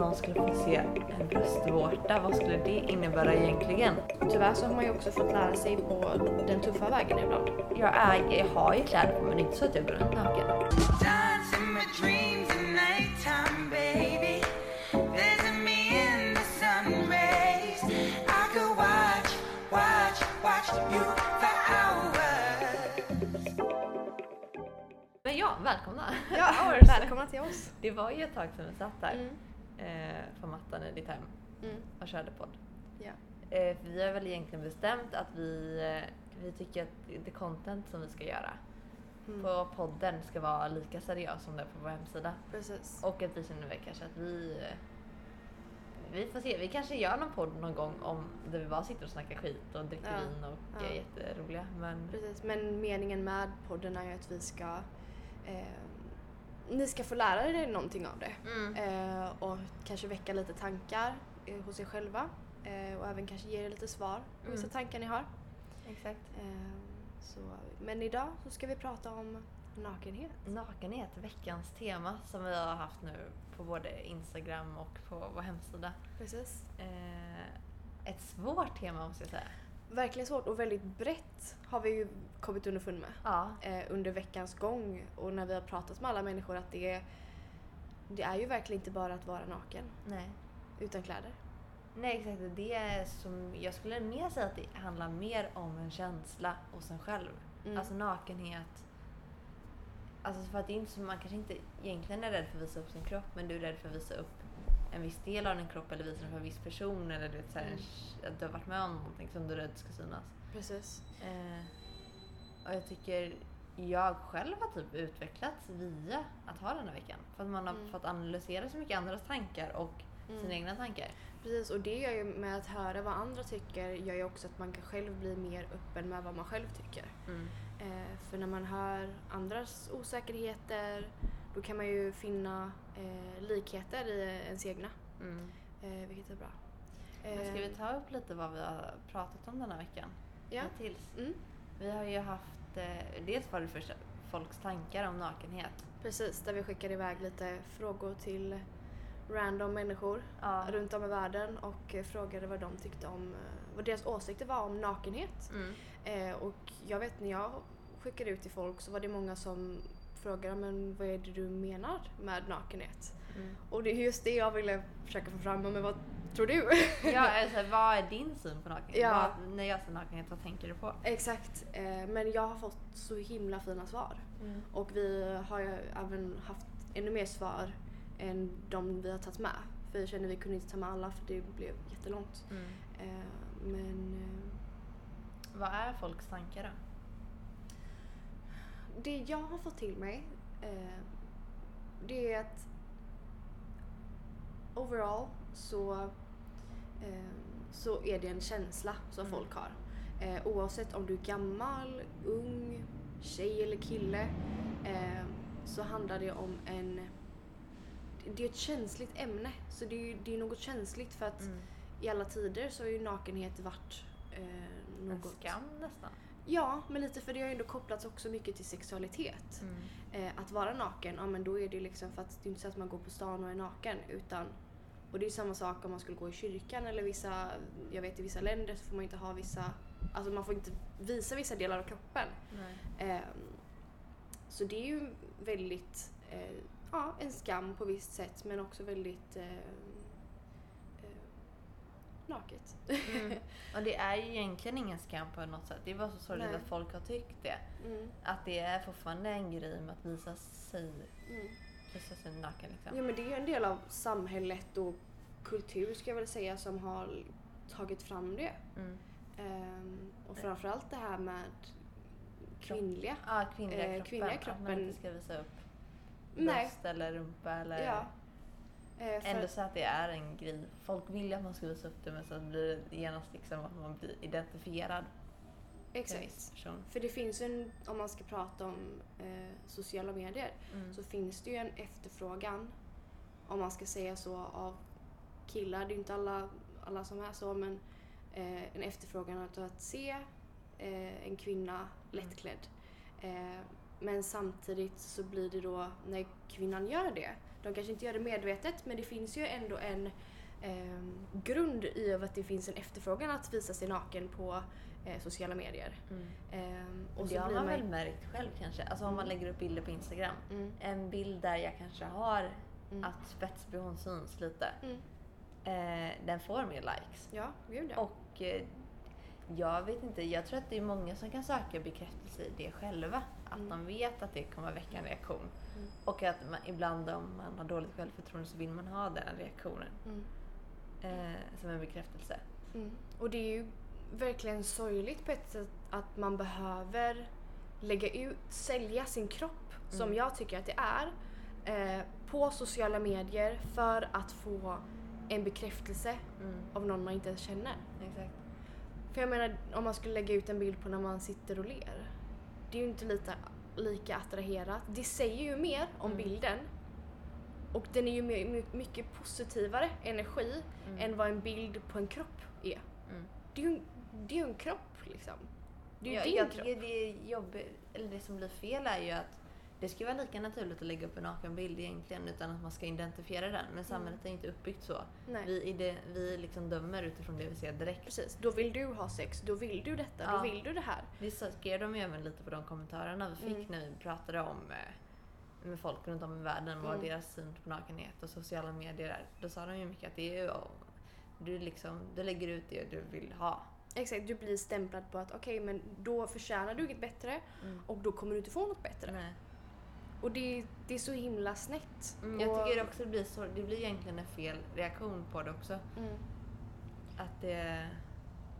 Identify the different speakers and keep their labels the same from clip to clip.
Speaker 1: någon skulle få se en bröstvårta, vad skulle det innebära egentligen?
Speaker 2: Tyvärr så har man ju också fått lära sig på den tuffa vägen ibland.
Speaker 1: Jag, är, jag har ju kläder på mig, är inte så att jag går runt naken. Men ja, välkomna!
Speaker 2: Ja, välkomna till oss.
Speaker 1: Det var ju ett tag sedan vi satt här
Speaker 2: Mm.
Speaker 1: Eh, på mattan i ditt hem
Speaker 2: Mm.
Speaker 1: och körde podd.
Speaker 2: Ja.
Speaker 1: Eh, för vi har väl egentligen bestämt att vi, eh, vi tycker att det content som vi ska göra
Speaker 2: Mm.
Speaker 1: på podden ska vara lika seriöst som det är på vår hemsida.
Speaker 2: Precis.
Speaker 1: Och att vi känner väl kanske att vi... eh, Vi får se, vi kanske gör någon podd någon gång om där vi bara sitter och snackar skit och dricker
Speaker 2: Ja,
Speaker 1: vin och
Speaker 2: ja.
Speaker 1: är jätteroliga. Men
Speaker 2: Precis. Men meningen med podden är ju att vi ska... Eh, ni ska få lära er någonting av det.
Speaker 1: mm.
Speaker 2: Eh, och kanske väcka lite tankar eh, hos er själva. Eh, och även kanske ge er lite svar på vissa
Speaker 1: Mm.
Speaker 2: tankar ni har.
Speaker 1: exakt.
Speaker 2: Eh, så, men idag så ska vi prata om nakenhet.
Speaker 1: Nakenhet, veckans tema som vi har haft nu på både Instagram och på vår hemsida.
Speaker 2: Precis.
Speaker 1: Eh, ett svårt tema måste jag säga.
Speaker 2: Verkligen svårt och väldigt brett har vi ju kommit underfund med.
Speaker 1: Ja.
Speaker 2: eh, under veckans gång och när vi har pratat med alla människor att det är, det är ju verkligen inte bara att vara naken
Speaker 1: Nej.
Speaker 2: utan kläder.
Speaker 1: Nej exakt, det är som, jag skulle mer säga att det handlar mer om en känsla hos en själv.
Speaker 2: Mm.
Speaker 1: Alltså nakenhet. Alltså för att det är inte så, man kanske inte egentligen är rädd för att visa upp sin kropp men du är rädd för att visa upp en viss del av din kropp eller visa den för en viss person eller du vet, så här,
Speaker 2: Mm.
Speaker 1: att du har varit med om någonting som du är rädd ska synas.
Speaker 2: Precis.
Speaker 1: Eh, och jag tycker jag själv har typ utvecklats via att ha den här veckan. För att man har
Speaker 2: Mm.
Speaker 1: fått analysera så mycket andras tankar och
Speaker 2: Mm.
Speaker 1: sina egna tankar.
Speaker 2: Precis och det gör ju med att höra vad andra tycker gör ju också att man kan själv bli mer öppen med vad man själv tycker.
Speaker 1: Mm.
Speaker 2: Eh, för när man hör andras osäkerheter då kan man ju finna eh, likheter i ens egna.
Speaker 1: Mm.
Speaker 2: Eh, vilket är bra.
Speaker 1: Men ska
Speaker 2: Eh,
Speaker 1: vi ta upp lite vad vi har pratat om den här veckan?
Speaker 2: Ja.
Speaker 1: Hittills.
Speaker 2: Mm.
Speaker 1: Vi har ju haft, eh, dels var det första folks tankar om nakenhet.
Speaker 2: Precis, där vi skickade iväg lite frågor till random människor
Speaker 1: Ja.
Speaker 2: runt om i världen och eh, frågade vad de tyckte om, eh, vad deras åsikter var om nakenhet.
Speaker 1: Mm.
Speaker 2: Eh, och jag vet när jag skickade ut till folk så var det många som frågade men vad är det du menar med nakenhet?
Speaker 1: Mm.
Speaker 2: Och det är just det jag ville försöka få fram, men vad tror du?
Speaker 1: Ja, alltså, vad är din syn på nakenhet?
Speaker 2: Ja.
Speaker 1: Vad, när jag säger nakenhet, vad tänker du på?
Speaker 2: Exakt, eh, men jag har fått så himla fina svar.
Speaker 1: Mm.
Speaker 2: Och vi har ju även haft ännu mer svar än de vi har tagit med. För jag kände att vi kunde inte ta med alla för det blev jättelångt.
Speaker 1: Mm.
Speaker 2: Eh, men eh,
Speaker 1: Vad är folks tankar då?
Speaker 2: Det jag har fått till mig eh, det är att overall så, eh, så är det en känsla som
Speaker 1: Mm.
Speaker 2: folk har. Eh, oavsett om du är gammal, ung, tjej eller kille eh, så handlar det om en... Det är ett känsligt ämne. Så det är, det är något känsligt för att
Speaker 1: Mm.
Speaker 2: i alla tider så har ju nakenhet varit eh,
Speaker 1: En
Speaker 2: något...
Speaker 1: skam nästan.
Speaker 2: Ja, men lite för det har ju ändå kopplats också mycket till sexualitet.
Speaker 1: Mm.
Speaker 2: Eh, att vara naken, ja men då är det liksom för att det är inte så att man går på stan och är naken utan och det är samma sak om man skulle gå i kyrkan eller vissa, jag vet i vissa länder så får man inte ha vissa, alltså man får inte visa vissa delar av kroppen. Eh, så det är ju väldigt, eh, ja en skam på visst sätt men också väldigt eh, naket.
Speaker 1: Mm. Och det är ju egentligen ingen skam på något sätt. Det är bara så sorgligt att folk har tyckt det.
Speaker 2: Mm,
Speaker 1: Att det är fortfarande en grej med att visa sig,
Speaker 2: mm.
Speaker 1: visa sig naken liksom.
Speaker 2: Ja men det är ju en del av samhället och kultur ska jag väl säga som har tagit fram det.
Speaker 1: Mm.
Speaker 2: Ehm, och framförallt det här med kvinnliga.
Speaker 1: Ja, kvinnliga
Speaker 2: Eh,
Speaker 1: kroppen.
Speaker 2: kvinnliga
Speaker 1: Att man
Speaker 2: kroppen-
Speaker 1: inte ska visa upp bröst eller rumpa eller
Speaker 2: Ja. Eh,
Speaker 1: ändå så att det är en grej. Folk vill att man ska visa upp det men så blir det genast liksom att man blir identifierad
Speaker 2: exakt.
Speaker 1: person.
Speaker 2: För det finns ju en, om man ska prata om eh, sociala medier,
Speaker 1: Mm.
Speaker 2: så finns det ju en efterfrågan, om man ska säga så, av killar. Det är ju inte alla, alla som är så, men eh, en efterfrågan att, att se eh, en kvinna lättklädd. Eh, men samtidigt så blir det då, när kvinnan gör det, De kanske inte gör det medvetet men det finns ju ändå en ehm, grund i av att det finns en efterfrågan att visa sig naken på eh, sociala medier. Ehm,
Speaker 1: Och
Speaker 2: så
Speaker 1: det har
Speaker 2: blir
Speaker 1: man väl märkt själv kanske. Alltså om man lägger upp bilder på Instagram.
Speaker 2: Mm.
Speaker 1: En bild där jag kanske har
Speaker 2: Mm.
Speaker 1: att spetsbehån syns lite.
Speaker 2: Mm.
Speaker 1: Eh, den får mer likes.
Speaker 2: Ja, gud ja.
Speaker 1: Och eh, jag vet inte, jag tror att det är många som kan söka bekräftelse i det själva. Att
Speaker 2: Mm.
Speaker 1: de vet att det kommer väcka en reaktion.
Speaker 2: Mm.
Speaker 1: Och att man, ibland om man har dåligt självförtroende så vill man ha den reaktionen
Speaker 2: Mm.
Speaker 1: eh, som en bekräftelse.
Speaker 2: Mm. Och det är ju verkligen sorgligt på ett sätt att man behöver lägga ut, sälja sin kropp, som
Speaker 1: Mm.
Speaker 2: jag tycker att det är, eh, på sociala medier för att få en bekräftelse
Speaker 1: Mm,
Speaker 2: av någon man inte ens känner.
Speaker 1: exakt.
Speaker 2: För jag menar, om man skulle lägga ut en bild på när man sitter och ler. Det är ju inte lite, lika attraherat. Det säger ju mer om
Speaker 1: Mm.
Speaker 2: bilden. Och den är ju my- my- mycket positivare energi
Speaker 1: Mm.
Speaker 2: än vad en bild på en kropp är.
Speaker 1: Mm.
Speaker 2: Det är ju, det är en kropp liksom. Det är ju
Speaker 1: jag,
Speaker 2: din
Speaker 1: jag
Speaker 2: kropp.
Speaker 1: tycker det jobbigt, eller det som blir fel är ju att det ska vara lika naturligt att lägga upp en nakenbild egentligen utan att man ska identifiera den. Men samhället är inte uppbyggt så.
Speaker 2: Mm. Nej.
Speaker 1: Vi, ide, vi liksom dömer utifrån det vi ser direkt.
Speaker 2: Precis, då vill du ha sex, då vill du detta,
Speaker 1: Ja.
Speaker 2: då vill du det här.
Speaker 1: Det så skrev de ju även lite på de kommentarerna vi fick
Speaker 2: Mm.
Speaker 1: när vi pratade om eh, med folk runt om i världen vad
Speaker 2: Mm.
Speaker 1: deras syn på nakenhet och sociala medier är. Då sa de ju mycket att det är ju, du, liksom, du lägger ut det du vill ha.
Speaker 2: Exakt, du blir stämplad på att okej men då förtjänar du inget bättre och då kommer du inte få något bättre.
Speaker 1: Nej.
Speaker 2: Och det, det är så himla snett.
Speaker 1: Mm, jag
Speaker 2: Och-
Speaker 1: tycker också det blir så, det blir egentligen en fel reaktion på det också.
Speaker 2: Mm.
Speaker 1: Att det...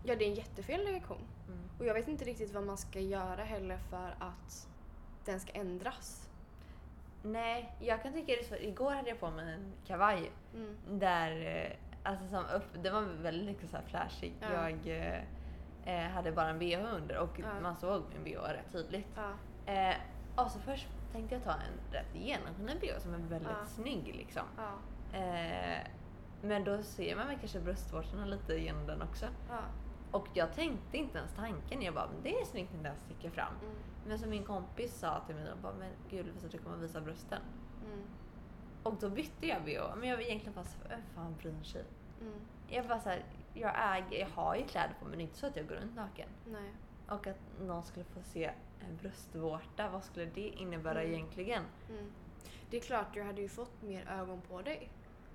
Speaker 2: Ja, det är en jättefel reaktion.
Speaker 1: Mm.
Speaker 2: Och jag vet inte riktigt vad man ska göra heller för att den ska ändras.
Speaker 1: Nej, jag kan tycka det är så. Igår hade jag på mig en kavaj
Speaker 2: Mm.
Speaker 1: där, eh, alltså som upp, den var väldigt liksom så här flashig.
Speaker 2: Ja.
Speaker 1: Jag eh, eh, hade bara en bh under och
Speaker 2: Ja.
Speaker 1: man såg min bh rätt tydligt.
Speaker 2: Ja.
Speaker 1: Eh, och så först tänkte jag ta en rätt genomskinlig bh som är väldigt
Speaker 2: Ja.
Speaker 1: snygg liksom.
Speaker 2: Ja.
Speaker 1: Eh, men då ser man väl kanske bröstvårtorna lite genom den också.
Speaker 2: Ja.
Speaker 1: Och jag tänkte inte ens tanken. Jag bara, men det är snyggt när den sticker fram.
Speaker 2: Mm.
Speaker 1: Men som min kompis sa till mig, bara, men gud Lovisa du kommer visa brösten.
Speaker 2: Mm.
Speaker 1: Och då bytte jag bh. Men jag var egentligen bara vem fan bryr sig?
Speaker 2: Mm.
Speaker 1: Jag bara såhär, jag, äger, jag har ju kläder på mig, men det är inte så att jag går runt naken.
Speaker 2: Nej.
Speaker 1: Och att någon skulle få se en bröstvårta, vad skulle det innebära
Speaker 2: Mm.
Speaker 1: egentligen?
Speaker 2: Mm. Det är klart, du hade ju fått mer ögon på dig.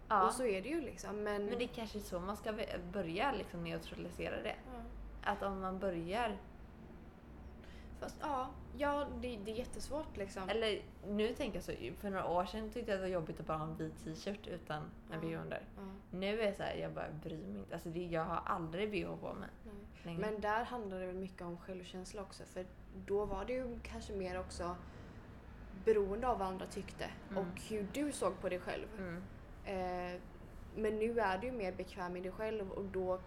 Speaker 1: Ja.
Speaker 2: Och så är det ju liksom. Men,
Speaker 1: Men det är kanske är så man ska börja liksom neutralisera det.
Speaker 2: ja.
Speaker 1: Att om man börjar,
Speaker 2: Fast ja, ja det, det är jättesvårt liksom.
Speaker 1: eller nu tänker jag så, för några år sedan tyckte jag att det var jobbigt att bara ha en vit t-shirt utan en bh under. Nu är det så här, jag bara bryr mig inte. Alltså det, jag har aldrig bh på mig
Speaker 2: nej. Men där handlar det mycket om självkänsla också. För då var det ju kanske mer också beroende av vad andra tyckte
Speaker 1: Mm.
Speaker 2: och hur du såg på dig själv.
Speaker 1: Mm.
Speaker 2: Eh, men nu är du mer bekväm i dig själv och då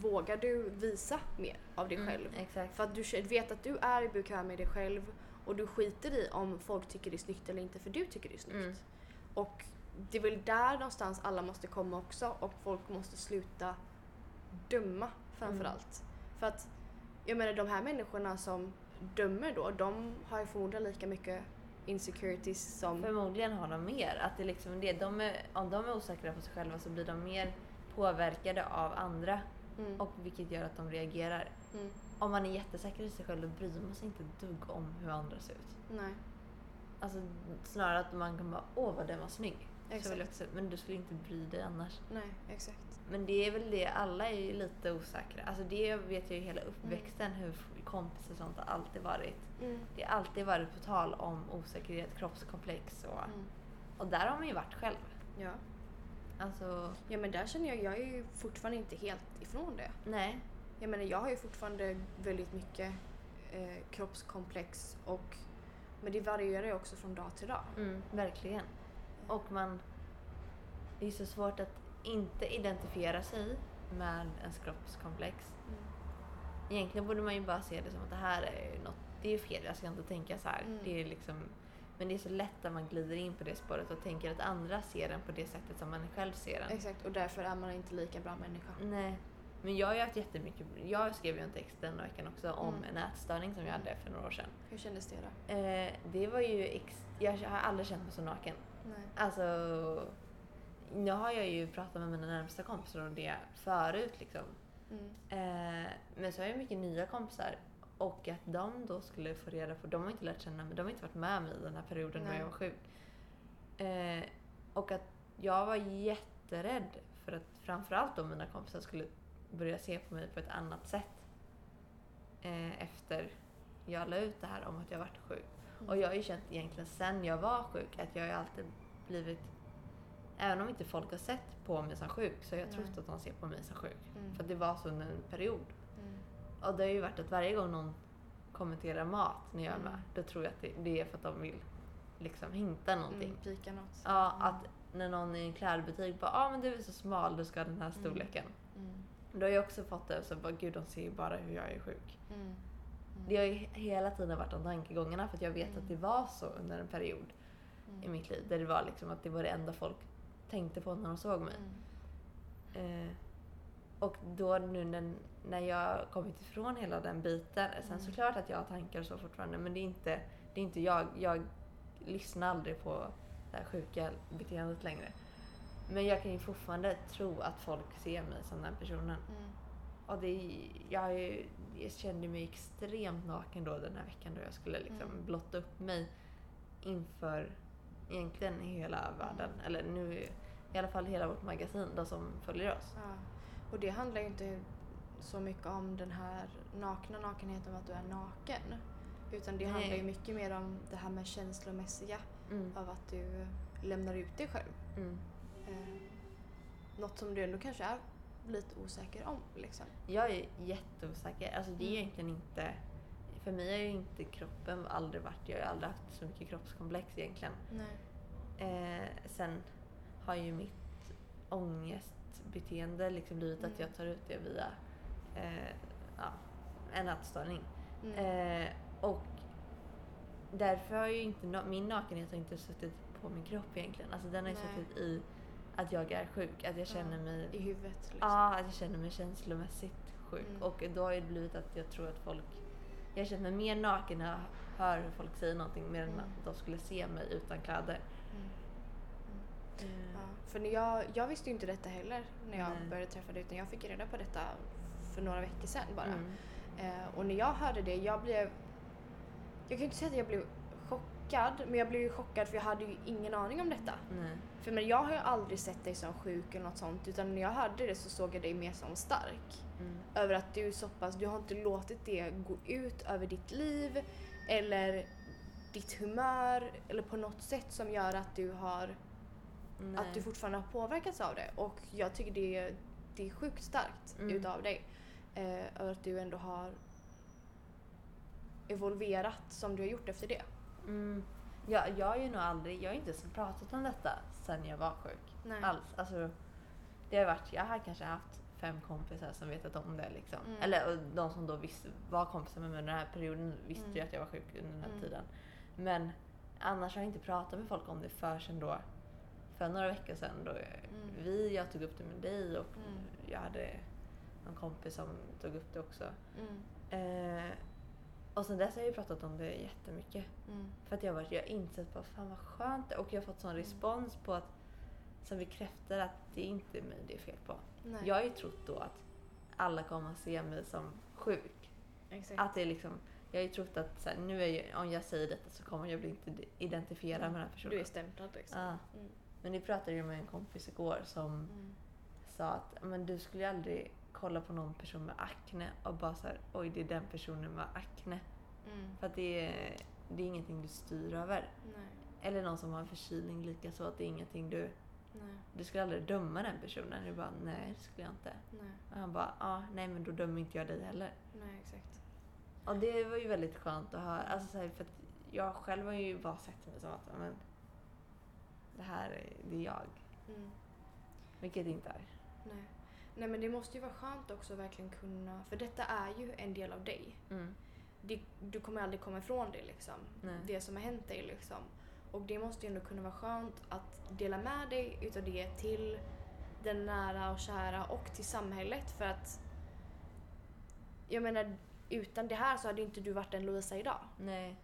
Speaker 2: vågar du visa mer av dig
Speaker 1: Mm,
Speaker 2: själv.
Speaker 1: exakt.
Speaker 2: För att du vet att du är bekväm i dig själv och du skiter i om folk tycker det är snyggt eller inte för du tycker det är snyggt.
Speaker 1: Mm.
Speaker 2: Och det är väl där någonstans alla måste komma också och folk måste sluta döma framförallt. För att jag menar de här människorna som dömer då, de har ju förmodligen lika mycket insecurities som...
Speaker 1: Förmodligen har de mer. Att det liksom det, de är, om de är osäkra på sig själva så blir de mer påverkade av andra.
Speaker 2: Mm,
Speaker 1: Och vilket gör att de reagerar.
Speaker 2: mm,
Speaker 1: Om man är jättesäker i sig själv då bryr man sig inte ett dugg om hur andra ser ut.
Speaker 2: nej,
Speaker 1: Alltså snarare att man kan bara åh vad den var snygg.
Speaker 2: Exakt.
Speaker 1: men du skulle inte bry dig annars.
Speaker 2: nej, exakt.
Speaker 1: Men det är väl det, alla är ju lite osäkra. Alltså det vet jag ju hela uppväxten hur kompisar och sånt har alltid varit.
Speaker 2: Mm,
Speaker 1: Det har alltid varit på tal om osäkerhet, kroppskomplex och,
Speaker 2: mm,
Speaker 1: och där har man ju varit själv.
Speaker 2: ja.
Speaker 1: Alltså,
Speaker 2: ja, men där känner jag, jag är ju fortfarande inte helt ifrån det.
Speaker 1: nej.
Speaker 2: Jag menar, jag har ju fortfarande väldigt mycket eh, kroppskomplex och men det varierar ju också från dag till dag.
Speaker 1: Mm, verkligen. Och man... Det är så svårt att inte identifiera sig med ens kroppskomplex.
Speaker 2: Mm.
Speaker 1: Egentligen borde man ju bara se det som att det här är något, det är fel, jag ska inte tänka så här.
Speaker 2: Mm.
Speaker 1: Det är liksom, men det är så lätt att man glider in på det spåret och tänker att andra ser den på det sättet som man själv ser den.
Speaker 2: Exakt, och därför är man inte lika bra människa.
Speaker 1: Nej. Men jag har ju haft jättemycket, jag skrev ju en text den veckan också om
Speaker 2: Mm.
Speaker 1: en ätstörning som jag hade för några år sedan.
Speaker 2: Hur kändes det då?
Speaker 1: Eh, det var ju, ex- jag har aldrig känt mig så naken.
Speaker 2: Nej.
Speaker 1: Alltså, nu har jag ju pratat med mina närmsta kompisar om det förut liksom.
Speaker 2: Mm.
Speaker 1: Eh, men så har jag mycket nya kompisar och att de då skulle få reda på, de har inte lärt känna mig, de har inte varit med mig i den här perioden när jag var sjuk. Eh, och att jag var jätterädd för att framförallt då mina kompisar skulle börja se på mig på ett annat sätt eh, efter jag la ut det här om att jag varit sjuk. Och jag har ju känt egentligen sen jag var sjuk att jag har alltid blivit Även om inte folk har sett på mig som sjuk så har jag trott att de ser på mig som sjuk.
Speaker 2: Mm.
Speaker 1: För att det var så under en period.
Speaker 2: Mm.
Speaker 1: Och det har ju varit att varje gång någon kommenterar mat när jag är
Speaker 2: Mm.
Speaker 1: med, då tror jag att det, det är för att de vill liksom hinta någonting.
Speaker 2: Mm. Pika något.
Speaker 1: Ja,
Speaker 2: Mm.
Speaker 1: att när någon i en klädbutik bara ah, men du är så smal, du ska ha den här
Speaker 2: Mm.
Speaker 1: storleken.
Speaker 2: Mm.
Speaker 1: Då har jag också fått det så bara gud de ser ju bara hur jag är sjuk.
Speaker 2: Mm. Mm.
Speaker 1: Det har ju hela tiden varit de tankegångarna för att jag vet
Speaker 2: Mm.
Speaker 1: att det var så under en period i
Speaker 2: Mm.
Speaker 1: mitt liv där det var liksom att det var det enda folk tänkte på när de såg mig.
Speaker 2: Mm.
Speaker 1: Eh, och då nu när, när jag kommit ifrån hela den biten, sen
Speaker 2: Mm.
Speaker 1: såklart att jag har tankar och så fortfarande men det är inte, det är inte jag. Jag lyssnar aldrig på det här sjuka beteendet längre. Men jag kan ju fortfarande tro att folk ser mig som den personen.
Speaker 2: Mm.
Speaker 1: Och det, jag, jag kände mig extremt naken då den här veckan då jag skulle liksom
Speaker 2: Mm.
Speaker 1: blotta upp mig inför egentligen hela världen. Eller nu i alla fall hela vårt magasin, de som följer oss.
Speaker 2: Ja. Och det handlar ju inte så mycket om den här nakna nakenheten, att du är naken. Utan det
Speaker 1: Nej.
Speaker 2: handlar ju mycket mer om det här med känslomässiga,
Speaker 1: Mm.
Speaker 2: av att du lämnar ut dig själv.
Speaker 1: Mm.
Speaker 2: Eh, något som du ändå kanske är lite osäker om. Liksom.
Speaker 1: Jag är jätteosäker. Alltså det är
Speaker 2: Mm.
Speaker 1: egentligen inte... För mig har ju inte kroppen aldrig varit... Jag har aldrig haft så mycket kroppskomplex egentligen. Eh, sen har ju mitt ångestbeteende liksom blivit att
Speaker 2: Mm.
Speaker 1: jag tar ut det via eh, ja, en ätstörning.
Speaker 2: Mm.
Speaker 1: Eh, och därför har ju inte min nakenhet har inte suttit på min kropp egentligen. Alltså den har ju suttit i att jag är sjuk, att jag känner mig
Speaker 2: I huvudet. Liksom.
Speaker 1: Ja, att jag känner mig känslomässigt sjuk.
Speaker 2: Mm.
Speaker 1: Och då har det blivit att jag tror att folk... Jag känner mig mer naken när jag hör hur folk säger någonting mer än
Speaker 2: Mm.
Speaker 1: att de skulle se mig utan kläder.
Speaker 2: Mm. Ja, för jag, jag visste ju inte detta heller när jag
Speaker 1: Nej.
Speaker 2: började träffa dig utan jag fick reda på detta för några veckor sedan bara.
Speaker 1: Mm.
Speaker 2: Eh, och när jag hörde det, jag blev... Jag kan inte säga att jag blev chockad, men jag blev ju chockad för jag hade ju ingen aning om detta.
Speaker 1: Nej.
Speaker 2: För men jag har ju aldrig sett dig som sjuk eller något sånt utan när jag hörde det så såg jag dig mer som stark.
Speaker 1: Mm.
Speaker 2: Över att du så pass, du har inte låtit det gå ut över ditt liv eller ditt humör eller på något sätt som gör att du har
Speaker 1: Nej.
Speaker 2: att du fortfarande har påverkats av det. Och jag tycker det är, det är sjukt starkt
Speaker 1: Mm.
Speaker 2: utav dig. Eh, att du ändå har evolverat som du har gjort efter det.
Speaker 1: Mm. Ja, jag har ju nog aldrig, jag har inte ens pratat om detta sen jag var sjuk.
Speaker 2: Nej.
Speaker 1: Alls. Alltså, det har varit, jag har kanske haft fem kompisar som vetat om det. Liksom.
Speaker 2: Mm.
Speaker 1: Eller de som då visste, var kompisar med mig under den här perioden visste ju
Speaker 2: Mm.
Speaker 1: att jag var sjuk under den här
Speaker 2: Mm.
Speaker 1: tiden. Men annars har jag inte pratat med folk om det förrän då, för några veckor sedan då vi, jag tog upp det med dig och
Speaker 2: Mm.
Speaker 1: jag hade någon kompis som tog upp det också.
Speaker 2: Mm.
Speaker 1: Eh, och sen dess har jag ju pratat om det jättemycket.
Speaker 2: Mm.
Speaker 1: För att jag, har jag insett bara fan vad skönt och jag har fått sån
Speaker 2: Mm.
Speaker 1: respons på att som bekräftar att det är inte är mig det är fel på.
Speaker 2: Nej.
Speaker 1: Jag har ju trott då att alla kommer att se mig som sjuk.
Speaker 2: Exakt.
Speaker 1: Att det är liksom, jag har ju trott att så här, nu är jag, om jag säger detta så kommer jag bli inte identifiera med den här personen.
Speaker 2: Mm. Du är stämplad liksom.
Speaker 1: Ja.
Speaker 2: Mm.
Speaker 1: Men det pratade jag med en kompis igår som
Speaker 2: Mm.
Speaker 1: sa att men du skulle ju aldrig kolla på någon person med akne och bara så här, oj det är den personen med akne.
Speaker 2: Mm.
Speaker 1: För att det är, det är ingenting du styr över.
Speaker 2: Nej.
Speaker 1: Eller någon som har en förkylning lika så att det är ingenting du...
Speaker 2: Nej.
Speaker 1: Du skulle aldrig döma den personen. Jag bara, nej det skulle jag inte.
Speaker 2: Nej.
Speaker 1: Och han bara, ja nej men då dömer inte jag dig heller.
Speaker 2: Nej, exakt.
Speaker 1: Och det var ju väldigt skönt att höra. Alltså så här, för att jag själv har ju bara sett mig som att, men det här är, det är jag.
Speaker 2: Mm.
Speaker 1: Vilket det inte är.
Speaker 2: Nej. Nej men det måste ju vara skönt också att verkligen kunna, för detta är ju en del av dig.
Speaker 1: Mm.
Speaker 2: Det, du kommer aldrig komma ifrån det liksom.
Speaker 1: Nej.
Speaker 2: Det som har hänt dig liksom. Och det måste ju ändå kunna vara skönt att dela med dig utav det till den nära och kära och till samhället för att jag menar utan det här så hade inte du varit en Louisa idag.
Speaker 1: Nej.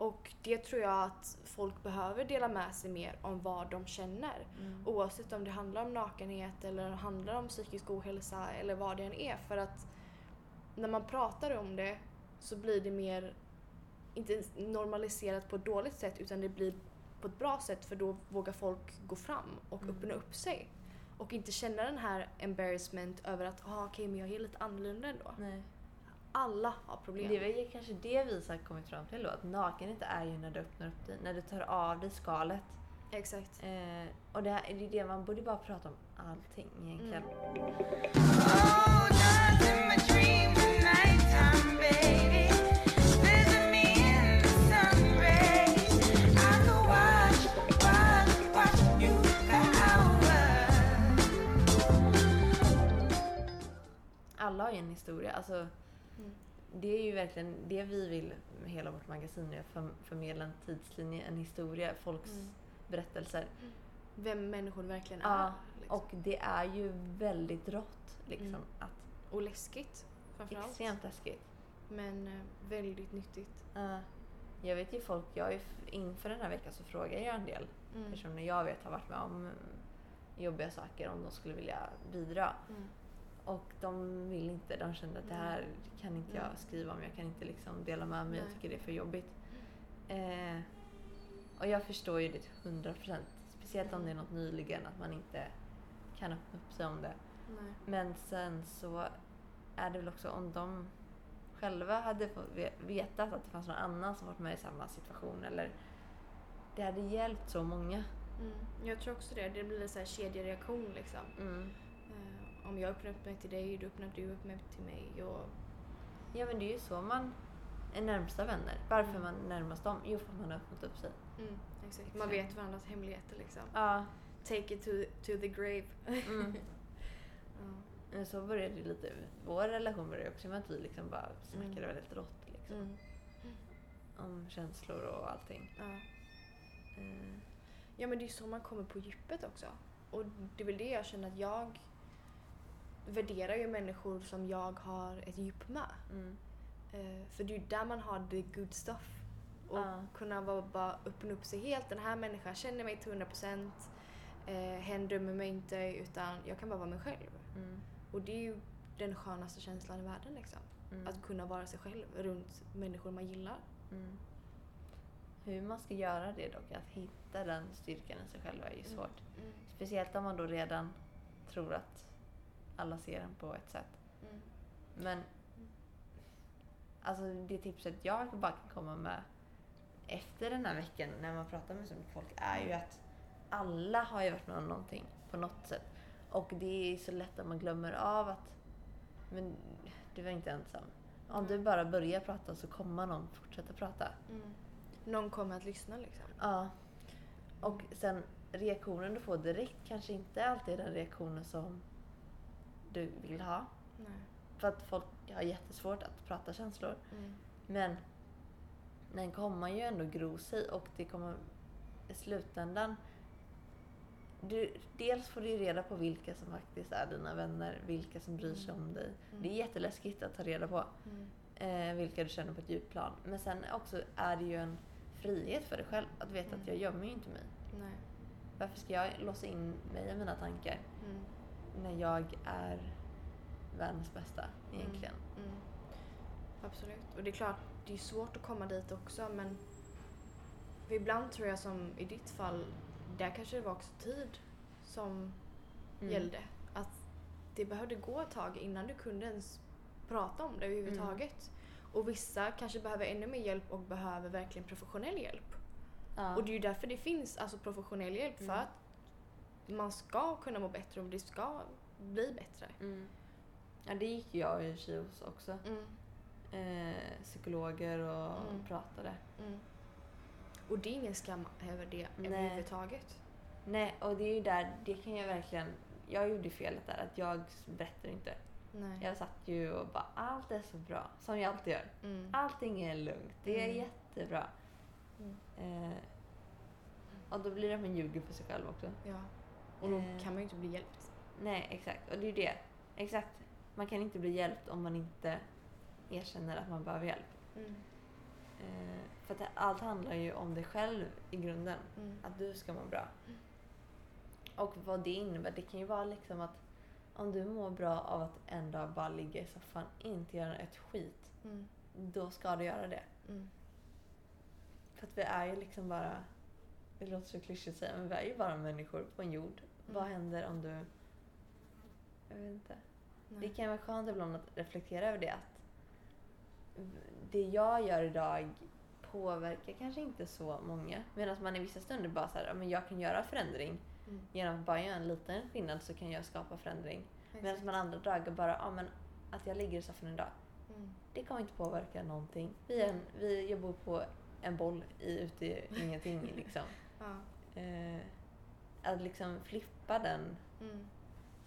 Speaker 2: Och det tror jag att folk behöver dela med sig mer om vad de känner.
Speaker 1: Mm.
Speaker 2: Oavsett om det handlar om nakenhet eller handlar om psykisk ohälsa eller vad det än är. För att när man pratar om det så blir det mer, inte normaliserat på ett dåligt sätt utan det blir på ett bra sätt för då vågar folk gå fram och
Speaker 1: Mm.
Speaker 2: öppna upp sig. Och inte känna den här embarrassment över att ah, okej men jag är lite annorlunda ändå.
Speaker 1: Nej.
Speaker 2: Alla har problem.
Speaker 1: Det är väl kanske det vi har kommit fram till då, att nakenhet är ju när du öppnar upp dig, när du tar av dig skalet.
Speaker 2: Exakt.
Speaker 1: Eh, och det, här, det är det man borde bara prata om allting egentligen.
Speaker 3: Hours.
Speaker 1: Alla har ju en historia. Alltså,
Speaker 2: Mm.
Speaker 1: Det är ju verkligen det vi vill med hela vårt magasin, att förm- förmedla en tidslinje, en historia, folks
Speaker 2: Mm.
Speaker 1: berättelser.
Speaker 2: Vem människor verkligen
Speaker 1: Ja,
Speaker 2: är. Liksom.
Speaker 1: Och det är ju väldigt rått liksom.
Speaker 2: Mm.
Speaker 1: Att,
Speaker 2: och läskigt framförallt.
Speaker 1: extremt läskigt.
Speaker 2: Men eh, väldigt nyttigt.
Speaker 1: Ja. jag vet ju folk, jag är, inför den här veckan så frågar jag en del
Speaker 2: Mm.
Speaker 1: personer jag vet har varit med om mm, jobbiga saker om de skulle vilja bidra.
Speaker 2: Mm.
Speaker 1: Och de vill inte, de kände att det här kan inte jag
Speaker 2: Mm.
Speaker 1: skriva om, jag kan inte liksom dela med mig, jag tycker det är för jobbigt. Eh, och jag förstår ju det till 100 procent. Speciellt om det är något nyligen, att man inte kan öppna upp sig om det.
Speaker 2: Nej.
Speaker 1: Men sen så är det väl också om de själva hade vetat att det fanns någon annan som varit med i samma situation eller det hade hjälpt så många.
Speaker 2: Mm. Jag tror också det. Det blir en kedjereaktion liksom.
Speaker 1: Mm.
Speaker 2: Om jag öppnar upp mig till dig, då öppnar du upp mig till mig. Och,
Speaker 1: Ja men det är ju så man är närmsta vänner. Varför
Speaker 2: Mm.
Speaker 1: man närmast dem? Jo för man har öppnat upp sig.
Speaker 2: mm, exakt. Man vet varandras hemligheter liksom.
Speaker 1: Ja.
Speaker 2: Take it to, to the grave.
Speaker 1: Mm.
Speaker 2: ja.
Speaker 1: Så började det lite, vår relation började också med att vi liksom bara snackade
Speaker 2: Mm.
Speaker 1: väldigt rått liksom.
Speaker 2: Mm.
Speaker 1: Om känslor och allting.
Speaker 2: Ja. Ja men det är så man kommer på djupet också. Och det är väl det jag känner att jag värderar ju människor som jag har ett djup med.
Speaker 1: mm.
Speaker 2: Eh, för det är ju där man har the good stuff. Och
Speaker 1: Ja.
Speaker 2: kunna vara, bara öppna upp sig helt. Den här människan känner mig till 100%. Eh, hen dömer mig inte utan jag kan bara vara mig själv.
Speaker 1: Mm.
Speaker 2: Och det är ju den skönaste känslan i världen liksom.
Speaker 1: Mm.
Speaker 2: Att kunna vara sig själv runt människor man gillar.
Speaker 1: Mm. Hur man ska göra det dock, att hitta den styrkan i sig själv är ju svårt.
Speaker 2: Mm.
Speaker 1: Speciellt om man då redan tror att alla ser en på ett sätt.
Speaker 2: Mm.
Speaker 1: Men alltså det tipset jag bara kan komma med efter den här veckan när man pratar med så mycket folk är ju att alla har ju varit med om någonting på något sätt. Och det är så lätt att man glömmer av att men du var inte ensam. Om du bara börjar prata så kommer någon fortsätta prata.
Speaker 2: Mm. Någon kommer att lyssna liksom.
Speaker 1: Ja. Och sen reaktionen du får direkt kanske inte alltid är den reaktionen som du vill ha.
Speaker 2: Nej.
Speaker 1: För att folk har jättesvårt att prata känslor.
Speaker 2: Mm.
Speaker 1: Men den kommer ju ändå gro sig och det kommer i slutändan... Du, dels får du reda på vilka som faktiskt är dina vänner, vilka som bryr sig om dig.
Speaker 2: Mm.
Speaker 1: Det är jätteläskigt att ta reda på
Speaker 2: Mm.
Speaker 1: eh, vilka du känner på ett djupt plan. Men sen också är det ju en frihet för dig själv att veta att
Speaker 2: Mm.
Speaker 1: jag gömmer ju inte mig.
Speaker 2: Nej.
Speaker 1: Varför ska jag låsa in mig i mina tankar
Speaker 2: Mm.
Speaker 1: När jag är världens bästa egentligen?
Speaker 2: Mm. Mm. Absolut. Och det är klart, det är svårt att komma dit också men för ibland tror jag som i ditt fall, där kanske det var också tid som
Speaker 1: Mm.
Speaker 2: gällde. Att det behövde gå ett tag innan du kunde ens prata om det överhuvudtaget. Och vissa kanske behöver ännu mer hjälp och behöver verkligen professionell hjälp.
Speaker 1: Ja.
Speaker 2: Och det är ju därför det finns alltså professionell hjälp för
Speaker 1: Mm.
Speaker 2: att man ska kunna må bättre och det ska bli bättre.
Speaker 1: Mm. Ja, det gick jag i och hos också.
Speaker 2: Mm.
Speaker 1: Eh, psykologer och
Speaker 2: Mm.
Speaker 1: pratade.
Speaker 2: Mm. Och det är ingen skam över det
Speaker 1: Nej.
Speaker 2: överhuvudtaget.
Speaker 1: Nej, och det är ju där, det kan jag verkligen... Jag gjorde felet där, att jag berättar inte.
Speaker 2: Nej.
Speaker 1: Jag satt ju och bara, allt är så bra. Som jag alltid gör.
Speaker 2: Mm.
Speaker 1: Allting är lugnt. Det är
Speaker 2: Mm.
Speaker 1: jättebra.
Speaker 2: Mm.
Speaker 1: Eh, och då blir det att man ljuger för sig själv också.
Speaker 2: Ja. Och då
Speaker 1: Eh.
Speaker 2: kan man ju inte bli hjälpt.
Speaker 1: Nej, exakt. Och det är ju det. Exakt. Man kan inte bli hjälpt om man inte erkänner att man behöver hjälp.
Speaker 2: Mm.
Speaker 1: Eh, för att allt handlar ju om dig själv i grunden.
Speaker 2: Mm.
Speaker 1: Att du ska må bra. Och vad det innebär, det kan ju vara liksom att om du mår bra av att en dag bara ligga i soffan, inte göra ett skit,
Speaker 2: Mm.
Speaker 1: då ska du göra det.
Speaker 2: Mm.
Speaker 1: För att vi är ju liksom bara, det låter så klyschigt att säga, men vi är ju bara människor på en jord. Vad händer om du... Jag vet inte.
Speaker 2: Nej.
Speaker 1: Det kan vara skönt ibland att reflektera över det. Att det jag gör idag påverkar kanske inte så många. Medan man i vissa stunder bara så här, "Ja, men jag kan göra förändring.
Speaker 2: Mm.
Speaker 1: Genom att bara göra en liten skillnad så kan jag skapa förändring. Medan man andra dagar bara, ja men att jag ligger i soffan idag.
Speaker 2: Mm.
Speaker 1: Det kommer inte påverka någonting. Vi är vi, jag bor på en boll i, ute i ingenting liksom.
Speaker 2: Ja.
Speaker 1: Eh, att liksom flippa den
Speaker 2: Mm.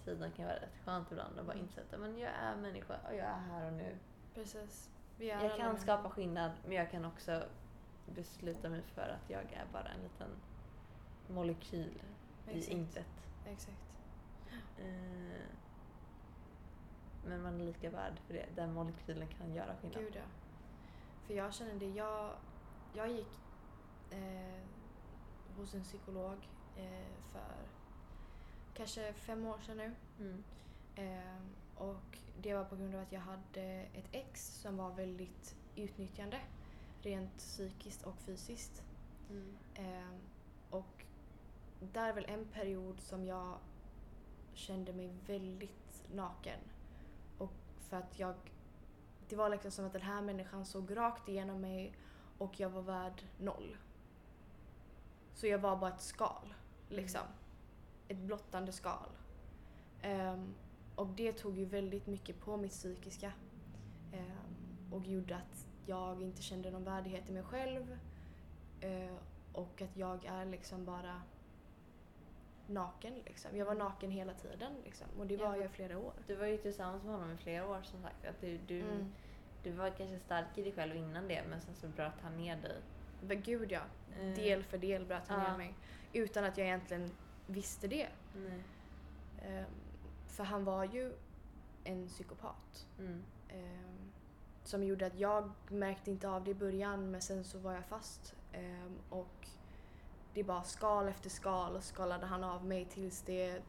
Speaker 1: sidan kan vara rätt skönt ibland och bara
Speaker 2: Mm.
Speaker 1: inse att men jag är människa och jag är här och nu.
Speaker 2: Precis.
Speaker 1: Jag kan skapa skillnad men jag kan också besluta mig för att jag är bara en liten molekyl i
Speaker 2: Exakt.
Speaker 1: intet.
Speaker 2: Exakt.
Speaker 1: Eh, men man är lika värd för det. Den molekylen kan göra skillnad.
Speaker 2: Gud ja. För jag känner det, jag, jag gick eh, hos en psykolog eh, för kanske fem år sedan nu.
Speaker 1: Mm.
Speaker 2: Eh, och det var på grund av att jag hade ett ex som var väldigt utnyttjande. Rent psykiskt och fysiskt.
Speaker 1: Mm.
Speaker 2: Eh, och där är väl en period som jag kände mig väldigt naken. Och för att jag... Det var liksom som att den här människan såg rakt igenom mig och jag var värd noll. Så jag var bara ett skal, liksom. Ett blottande skal. Ehm, och det tog ju väldigt mycket på mitt psykiska. Ehm, och gjorde att jag inte kände någon värdighet i mig själv. Eh, och att jag är liksom bara naken. Liksom. Jag var naken hela tiden liksom. och det
Speaker 1: Ja,
Speaker 2: var
Speaker 1: för-
Speaker 2: jag i flera år.
Speaker 1: Du var ju tillsammans med honom i flera år som sagt. Att du, du,
Speaker 2: Mm.
Speaker 1: du var kanske stark i dig själv innan det men sen så bröt han ner dig.
Speaker 2: Men gud ja,
Speaker 1: Eh,
Speaker 2: del för del bröt han
Speaker 1: ja.
Speaker 2: ner mig. Utan att jag egentligen visste det.
Speaker 1: Nej.
Speaker 2: Ehm, för han var ju en psykopat.
Speaker 1: Mm.
Speaker 2: Ehm, som gjorde att jag märkte inte av det i början men sen så var jag fast. Ehm, och det bara skal efter skal och skalade han av mig tills det,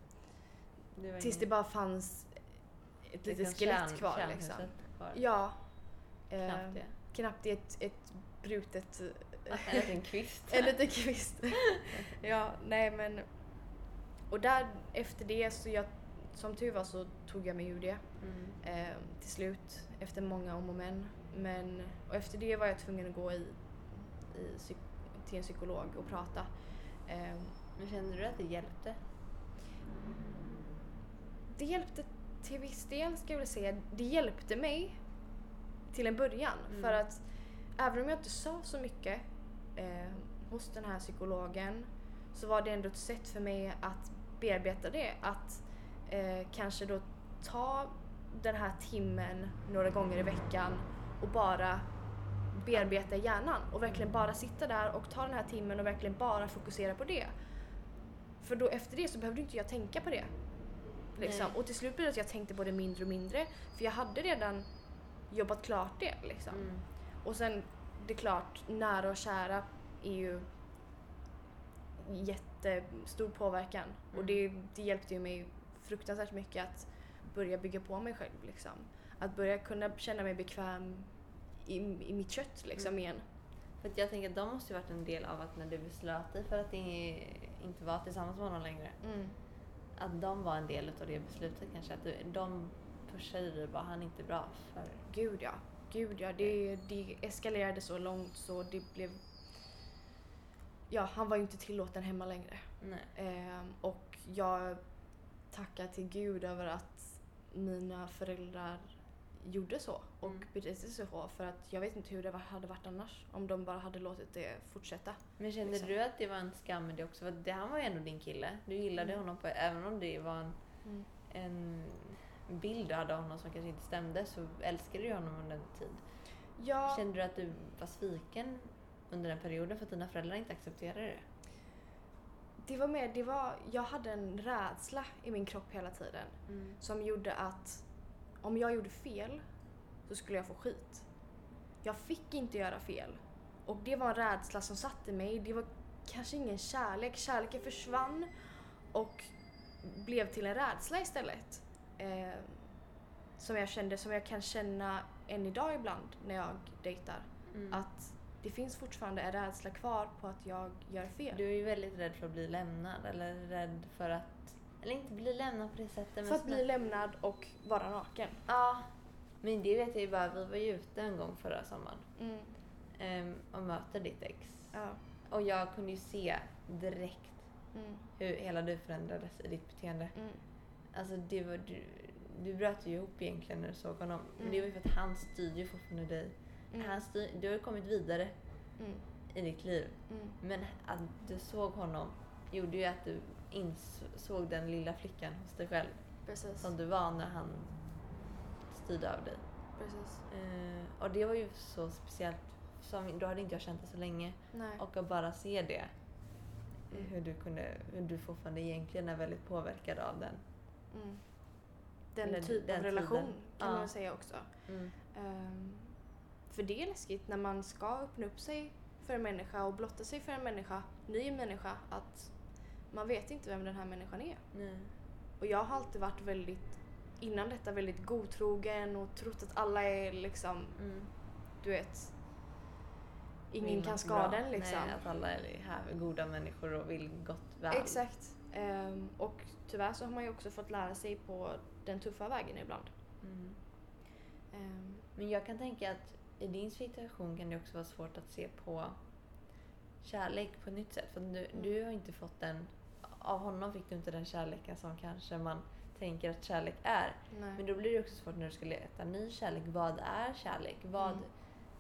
Speaker 1: Det
Speaker 2: tills det bara fanns ett litet skelett
Speaker 1: kärn-
Speaker 2: kvar. Liksom.
Speaker 1: Kvar.
Speaker 2: Ja.
Speaker 1: Knappt det.
Speaker 2: knappt ett, ett brutet...
Speaker 1: En liten kvist.
Speaker 2: en liten kvist. ja, nej men... Och där efter det så jag, som tur var så tog jag mig ur det.
Speaker 1: Mm.
Speaker 2: eh, till slut efter många om och men. men. Och efter det var jag tvungen att gå i, i till en psykolog och prata. Eh,
Speaker 1: Men kände du att det hjälpte?
Speaker 2: det hjälpte till viss del ska jag väl säga. Det hjälpte mig till en början
Speaker 1: Mm.
Speaker 2: för att även om jag inte sa så mycket eh, hos den här psykologen så var det ändå ett sätt för mig att bearbeta det. Att eh, kanske då ta den här timmen några gånger i veckan och bara bearbeta hjärnan och verkligen bara sitta där och ta den här timmen och verkligen bara fokusera på det. För då efter det så behövde inte jag tänka på det. Liksom. Och till slut blev det att jag tänkte på det mindre och mindre för jag hade redan jobbat klart det. Liksom.
Speaker 1: Mm.
Speaker 2: Och sen, det är klart, nära och kära är ju jättestor påverkan. Och
Speaker 1: Mm.
Speaker 2: det, det hjälpte ju mig fruktansvärt mycket att börja bygga på mig själv. Liksom. Att börja kunna känna mig bekväm i, i mitt kött liksom
Speaker 1: Mm.
Speaker 2: igen.
Speaker 1: För att jag tänker att de måste ju varit en del av att när du beslöt dig för att i- inte vara tillsammans med honom längre.
Speaker 2: Mm.
Speaker 1: Att de var en del av det beslutet kanske. Att du, de pushade dig bara, han är inte bra för...
Speaker 2: Gud ja. Gud ja. Det, det eskalerade så långt så det blev... Ja, han var ju inte tillåten hemma längre. Ehm, och jag tackar till Gud över att mina föräldrar gjorde så och
Speaker 1: Mm.
Speaker 2: betedde sig så för att jag vet inte hur det hade varit annars om de bara hade låtit det fortsätta.
Speaker 1: Men kände
Speaker 2: Liksom.
Speaker 1: du att det var en skam med det också? För det, han var ju ändå din kille. Du gillade
Speaker 2: Mm.
Speaker 1: honom på, även om det var en,
Speaker 2: Mm.
Speaker 1: en bild du hade av honom som kanske inte stämde så älskade du honom under en tid.
Speaker 2: Ja,
Speaker 1: Kände du att du var sviken under den perioden för att dina föräldrar inte accepterade det?
Speaker 2: det var mer, det var, jag hade en rädsla i min kropp hela tiden som gjorde att om jag gjorde fel så skulle jag få skit. Jag fick inte göra fel Och det var en rädsla som satte mig. Det var kanske ingen kärlek. Kärleken försvann och blev till en rädsla istället. Eh, som jag kände, som jag kan känna än idag ibland när jag dejtar.
Speaker 1: Mm.
Speaker 2: Att det finns fortfarande en rädsla kvar på att jag gör fel.
Speaker 1: Du är ju väldigt rädd för att bli lämnad eller rädd för att... Eller inte bli lämnad på det sättet. men
Speaker 2: För att bli lämnad och vara naken.
Speaker 1: Ja. Men det vet jag ju bara, vi var ju ute en gång förra sommaren
Speaker 2: Mm.
Speaker 1: ehm, och mötte ditt ex.
Speaker 2: Ja.
Speaker 1: Och jag kunde ju se direkt
Speaker 2: Mm.
Speaker 1: hur hela du förändrades i ditt beteende.
Speaker 2: Mm.
Speaker 1: Alltså det var, du, du bröt ju ihop egentligen när du såg honom. Men
Speaker 2: Mm.
Speaker 1: det var ju för att han styrde ju fortfarande dig.
Speaker 2: Mm.
Speaker 1: Han styr, du har kommit vidare
Speaker 2: Mm.
Speaker 1: i ditt liv.
Speaker 2: Mm.
Speaker 1: Men att du såg honom gjorde ju att du insåg den lilla flickan hos dig själv.
Speaker 2: Precis.
Speaker 1: Som du var när han styrde av dig.
Speaker 2: Precis.
Speaker 1: Eh, och det var ju så speciellt. Som, då hade inte jag känt det så länge.
Speaker 2: Nej.
Speaker 1: Och att bara se det. Hur du, kunde, hur du fortfarande egentligen är väldigt påverkad av den.
Speaker 2: Mm. Den typ
Speaker 1: den
Speaker 2: av relation
Speaker 1: tiden.
Speaker 2: kan
Speaker 1: Ja.
Speaker 2: man säga också.
Speaker 1: Mm.
Speaker 2: Ehm, för det är läskigt när man ska öppna upp sig för en människa och blotta sig för en människa, ny människa, att man vet inte vem den här människan är.
Speaker 1: Nej.
Speaker 2: Och jag har alltid varit väldigt, innan detta, väldigt godtrogen och trott att alla är liksom,
Speaker 1: Mm.
Speaker 2: du vet, ingen kan skada en liksom.
Speaker 1: Nej, att alla är här goda människor och vill gott väl.
Speaker 2: Exakt. Ehm, och tyvärr så har man ju också fått lära sig på den tuffa vägen ibland.
Speaker 1: Mm.
Speaker 2: Ehm,
Speaker 1: Men jag kan tänka att i din situation kan det också vara svårt att se på kärlek på ett nytt sätt. För du,
Speaker 2: Mm.
Speaker 1: du har inte fått den... Av honom fick du inte den kärleken som kanske man tänker att kärlek är.
Speaker 2: nej.
Speaker 1: Men då blir det också svårt när du ska leta ny kärlek. Vad är kärlek? Vad,
Speaker 2: Mm.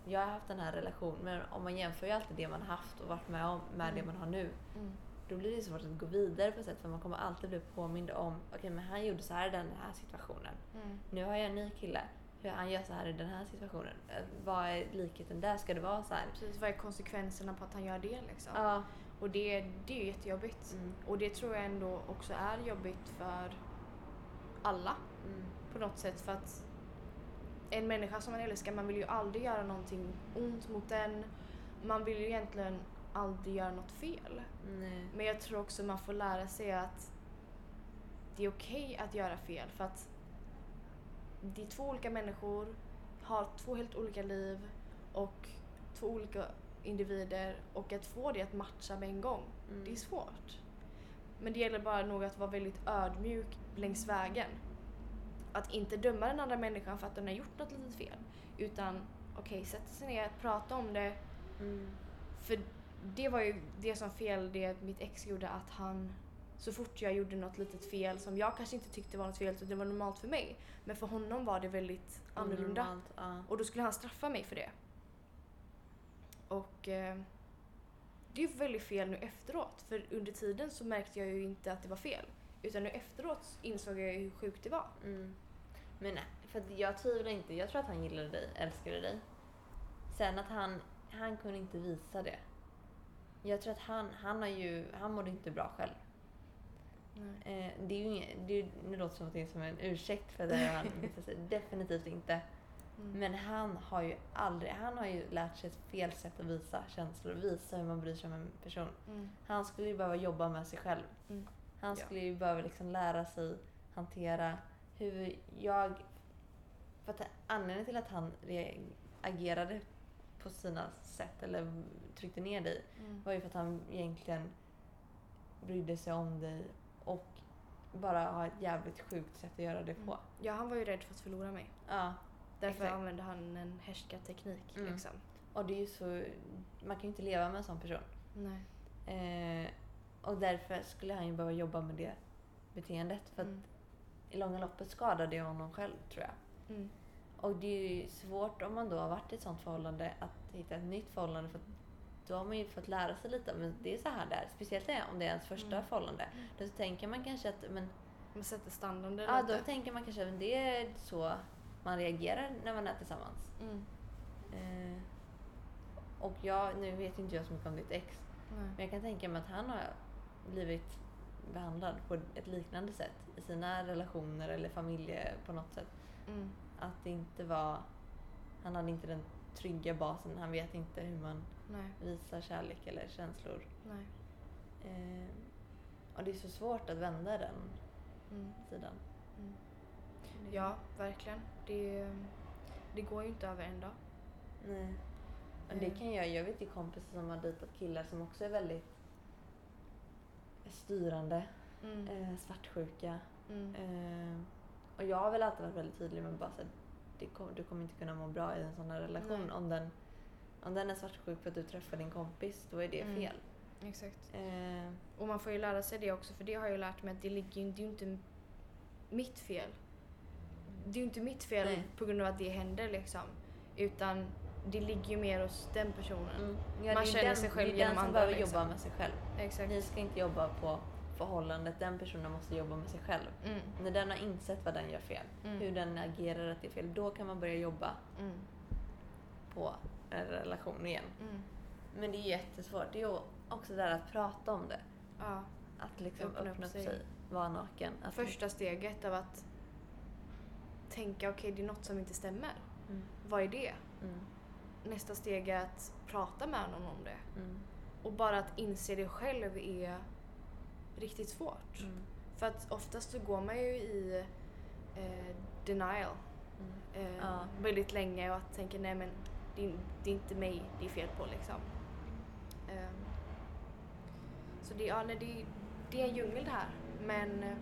Speaker 1: Jag har haft den här relationen, men om man jämför ju alltid det man haft och varit med om med det
Speaker 2: Mm.
Speaker 1: man har nu.
Speaker 2: Mm.
Speaker 1: Då blir det svårt att gå vidare på ett sätt för man kommer alltid bli påmind om okej men han gjorde så här i den här situationen.
Speaker 2: Mm.
Speaker 1: Nu har jag en ny kille. Hur han gör så här i den här situationen. Eh, Vad är likheten där? Ska det vara så här?
Speaker 2: Precis, vad är konsekvenserna på att han gör det liksom?
Speaker 1: Ja.
Speaker 2: Och det, det är jättejobbigt.
Speaker 1: Mm.
Speaker 2: Och det tror jag ändå också är jobbigt för alla
Speaker 1: Mm.
Speaker 2: på något sätt. För att en människa som man älskar, man vill ju aldrig göra någonting ont mot den. Man vill ju egentligen aldrig göra något fel.
Speaker 1: Nej.
Speaker 2: Men jag tror också man får lära sig att det är okej att göra fel för att det är två olika människor, har två helt olika liv och två olika individer och att få det att matcha med en gång,
Speaker 1: Mm.
Speaker 2: det är svårt. Men det gäller bara nog att vara väldigt ödmjuk längs vägen. Att inte döma den andra människan för att den har gjort något litet fel. Utan okej, sätta sig ner, prata om det,
Speaker 1: Mm.
Speaker 2: för det var ju det som fel det mitt ex gjorde att han så fort jag gjorde något litet fel som jag kanske inte tyckte var något fel så det var normalt för mig. Men för honom var det väldigt annorlunda.
Speaker 1: Onormalt, Ja.
Speaker 2: Och då skulle han straffa mig för det. Och eh, det är väldigt fel nu efteråt. För under tiden så märkte jag ju inte att det var fel. Utan nu efteråt insåg jag hur sjukt det var.
Speaker 1: Mm. Men nej, för att jag tvivlar inte. Jag tror att han gillade dig, älskade dig. Sen att han, han kunde inte visa det. Jag tror att han, han har ju, han mådde inte bra själv. Eh, det är ju inget, det är, nu låter det som att det är som en ursäkt för det han. Definitivt inte.
Speaker 2: Mm.
Speaker 1: Men han har ju aldrig, han har ju lärt sig ett fel sätt att visa känslor, visa hur man bryr sig om en person.
Speaker 2: Mm.
Speaker 1: Han skulle ju behöva jobba med sig själv.
Speaker 2: Mm.
Speaker 1: Han
Speaker 2: Ja.
Speaker 1: skulle ju behöva liksom lära sig hantera hur jag... För att anledningen till att han agerade på sina sätt eller tryckte ner dig
Speaker 2: Mm.
Speaker 1: var ju för att han egentligen brydde sig om dig bara har ett jävligt sjukt sätt att göra det på.
Speaker 2: Ja, han var ju rädd för att förlora mig.
Speaker 1: Ja.
Speaker 2: Därför
Speaker 1: Exakt.
Speaker 2: använde han en härskarteknik.
Speaker 1: Mm.
Speaker 2: Liksom.
Speaker 1: Och det är ju så... Man kan ju inte leva med en sån person.
Speaker 2: Nej.
Speaker 1: Eh, och därför skulle han ju behöva jobba med det beteendet. För att
Speaker 2: Mm.
Speaker 1: i långa loppet skadar det honom själv tror jag.
Speaker 2: Mm.
Speaker 1: Och det är ju svårt om man då har varit i ett sånt förhållande att hitta ett nytt förhållande. För att då har man ju fått lära sig lite. Men det är så här där. Speciellt om det är ens första
Speaker 2: Mm.
Speaker 1: förhållande. Då tänker man kanske att men,
Speaker 2: Man sätter standarden
Speaker 1: ja, då
Speaker 2: lite.
Speaker 1: tänker man kanske att det är så man reagerar när man är tillsammans.
Speaker 2: Mm.
Speaker 1: Eh, och jag, nu vet inte jag så mycket om ditt ex.
Speaker 2: Nej.
Speaker 1: Men jag kan tänka mig att han har blivit behandlad på ett liknande sätt i sina relationer eller familje på något sätt.
Speaker 2: Mm.
Speaker 1: Att det inte var... Han hade inte den trygga basen. Han vet inte hur man
Speaker 2: Nej,
Speaker 1: visar kärlek eller känslor.
Speaker 2: nej.
Speaker 1: Eh, och det är så svårt att vända den
Speaker 2: Mm.
Speaker 1: sidan.
Speaker 2: Mm. Ja, verkligen. Det, det går ju inte över en dag.
Speaker 1: Nej. Och det
Speaker 2: Eh.
Speaker 1: kan jag, jag vet ju kompisar som har dejtat killar som också är väldigt styrande,
Speaker 2: Mm.
Speaker 1: eh, svartsjuka.
Speaker 2: Mm.
Speaker 1: Eh, och jag har väl alltid varit väldigt tydlig med bara det kom, du kommer inte kunna må bra i en sån här relation.
Speaker 2: Nej.
Speaker 1: Om den, om den är svartsjuk för att du träffar din kompis, då är det
Speaker 2: Mm.
Speaker 1: fel.
Speaker 2: Exakt.
Speaker 1: Eh,
Speaker 2: Och man får ju lära sig det också, för det har jag lärt mig att det ligger det är ju inte mitt fel. Det är ju inte mitt fel
Speaker 1: Nej.
Speaker 2: på grund av att det händer liksom. Utan det ligger ju mer hos den personen.
Speaker 1: mm. ja,
Speaker 2: Man känner
Speaker 1: den,
Speaker 2: sig själv
Speaker 1: Det är
Speaker 2: genom
Speaker 1: den som
Speaker 2: andra,
Speaker 1: behöver
Speaker 2: liksom.
Speaker 1: jobba med sig själv.
Speaker 2: Exakt.
Speaker 1: Ni ska inte jobba på förhållandet, den personen måste jobba med sig själv.
Speaker 2: Mm.
Speaker 1: När den har insett vad den gör fel,
Speaker 2: Mm.
Speaker 1: hur den agerar att det är fel, då kan man börja jobba
Speaker 2: Mm.
Speaker 1: på en relation igen.
Speaker 2: Mm.
Speaker 1: Men det är jättesvårt. Det är ju också där att prata om det.
Speaker 2: Ja.
Speaker 1: Att liksom
Speaker 2: Öppna
Speaker 1: öppna,
Speaker 2: upp sig.
Speaker 1: sig. Vara naken. Att
Speaker 2: Första steget av att tänka okej det är något som inte stämmer.
Speaker 1: Mm.
Speaker 2: Vad är det?
Speaker 1: Mm.
Speaker 2: Nästa steg är att prata med någon om det.
Speaker 1: Mm.
Speaker 2: Och bara att inse det själv är riktigt svårt.
Speaker 1: Mm.
Speaker 2: För att oftast så går man ju i eh, denial
Speaker 1: Mm.
Speaker 2: eh,
Speaker 1: Ja.
Speaker 2: väldigt länge och att tänka nej men det är, det är inte mig det är fel på liksom. Ehm, så det, ja, nej, det, det är en djungel det här. Men eh,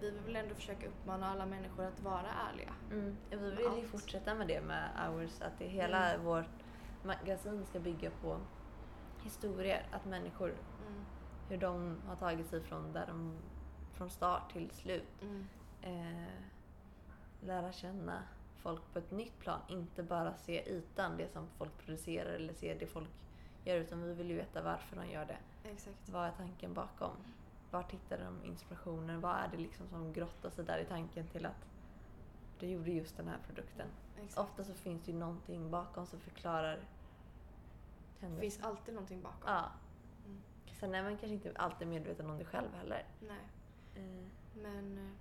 Speaker 2: vi vill ändå försöka uppmana alla människor att vara ärliga.
Speaker 1: Mm. Vi vill ju
Speaker 2: allt.
Speaker 1: fortsätta med det med Hours. Att det hela
Speaker 2: Mm.
Speaker 1: vårt magasin ska bygga på historier. Att människor,
Speaker 2: Mm.
Speaker 1: hur de har tagit sig från, där de, från start till slut.
Speaker 2: Mm.
Speaker 1: Eh, lära känna folk på ett nytt plan. Inte bara se ytan, det som folk producerar eller se det folk gör. Utan vi vill ju veta varför de gör det.
Speaker 2: Exakt.
Speaker 1: Vad är tanken bakom? Var hittar de inspirationen? Vad är det liksom som grottar sig där i tanken till att du gjorde just den här produkten?
Speaker 2: Exakt.
Speaker 1: Ofta så finns det ju någonting bakom som förklarar
Speaker 2: Det finns alltid någonting bakom.
Speaker 1: Ja.
Speaker 2: Mm.
Speaker 1: Sen är man kanske inte alltid medveten om det själv heller.
Speaker 2: Nej.
Speaker 1: Eh,
Speaker 2: Men...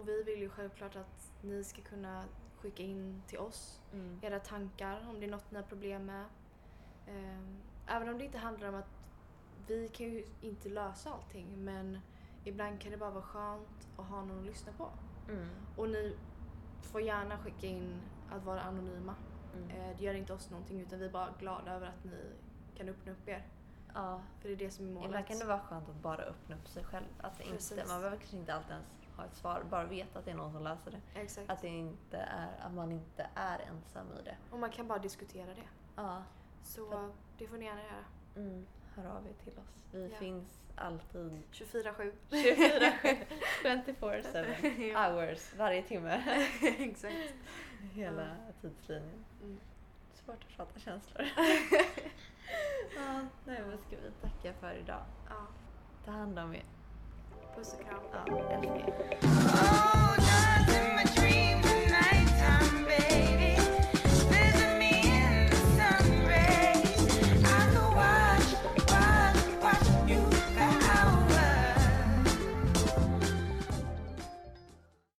Speaker 2: Och vi vill ju självklart att ni ska kunna skicka in till oss
Speaker 1: mm.
Speaker 2: era tankar om det är något ni har problem med. Ehm, Även om det inte handlar om att vi kan ju inte lösa allting men ibland kan det bara vara skönt att ha någon att lyssna på.
Speaker 1: Mm.
Speaker 2: Och ni får gärna skicka in att vara anonyma.
Speaker 1: Mm.
Speaker 2: Eh, Det gör inte oss någonting utan vi är bara glada över att ni kan öppna upp er.
Speaker 1: Ja.
Speaker 2: För det är det som är målet.
Speaker 1: Ibland kan det vara skönt att bara öppna upp sig själv. Att inte,
Speaker 2: Precis.
Speaker 1: man behöver kanske inte alltid ens ha ett svar, bara veta att det är någon som läser det.
Speaker 2: Exakt.
Speaker 1: Att, det inte är, att man inte är ensam i det.
Speaker 2: Och man kan bara diskutera det.
Speaker 1: Ja.
Speaker 2: Så
Speaker 1: För-
Speaker 2: det får ni gärna göra.
Speaker 1: Mm. Hör av er till oss. Vi
Speaker 2: Ja.
Speaker 1: finns alltid
Speaker 2: 24-7.
Speaker 1: 24-7
Speaker 2: Ja.
Speaker 1: hours varje timme.
Speaker 2: Exakt.
Speaker 1: Hela
Speaker 2: Ja.
Speaker 1: tidslinjen.
Speaker 2: Mm.
Speaker 1: Svårt att prata känslor. ja, nej, men ska vi tacka för idag.
Speaker 2: Ja.
Speaker 1: Ta hand om er.
Speaker 2: Post account.
Speaker 1: Oh, okay. Oh,